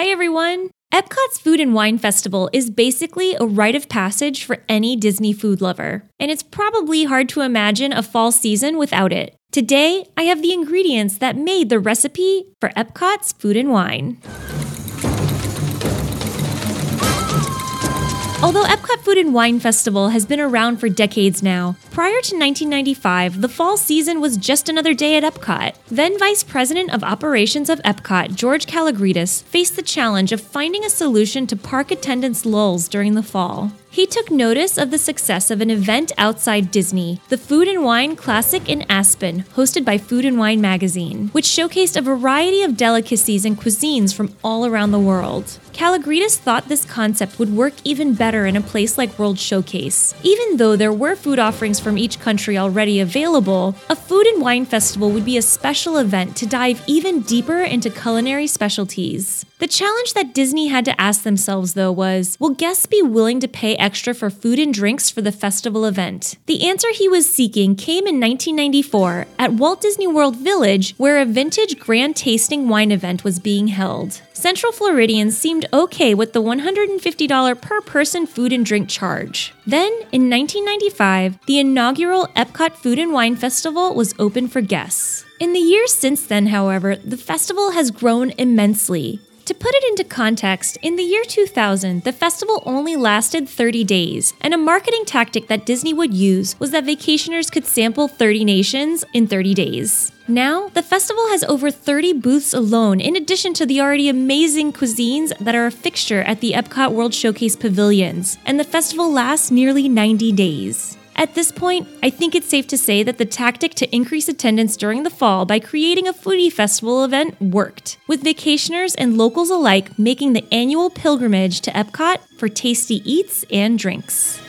Hi, everyone. Epcot's Food and Wine Festival is basically a rite of passage for any Disney food lover, and it's probably hard to imagine a fall season without it. Today, I have the ingredients that made the recipe for Epcot's Food and Wine. Although Epcot Food and Wine Festival has been around for decades now, prior to 1995, the fall season was just another day at Epcot. Then Vice President of Operations of Epcot, George Kalogridis, faced the challenge of finding a solution to park attendance lulls during the fall. He took notice of the success of an event outside Disney, the Food and Wine Classic in Aspen, hosted by Food and Wine magazine, which showcased a variety of delicacies and cuisines from all around the world. Kalogridis thought this concept would work even better in a place like World Showcase. Even though there were food offerings from each country already available, a food and wine festival would be a special event to dive even deeper into culinary specialties. The challenge that Disney had to ask themselves, though, was will guests be willing to pay extra for food and drinks for the festival event? The answer he was seeking came in 1994 at Walt Disney World Village, where a vintage grand tasting wine event was being held. Central Floridians seemed okay with the $150 per person food and drink charge. Then, in 1995, the inaugural Epcot Food and Wine Festival was open for guests. In the years since then, however, the festival has grown immensely. To put into context, in the year 2000, the festival only lasted 30 days, and a marketing tactic that Disney would use was that vacationers could sample 30 nations in 30 days. Now, the festival has over 30 booths alone, in addition to the already amazing cuisines that are a fixture at the Epcot World Showcase pavilions, and the festival lasts nearly 90 days. At this point, I think it's safe to say that the tactic to increase attendance during the fall by creating a foodie festival event worked, with vacationers and locals alike making the annual pilgrimage to Epcot for tasty eats and drinks.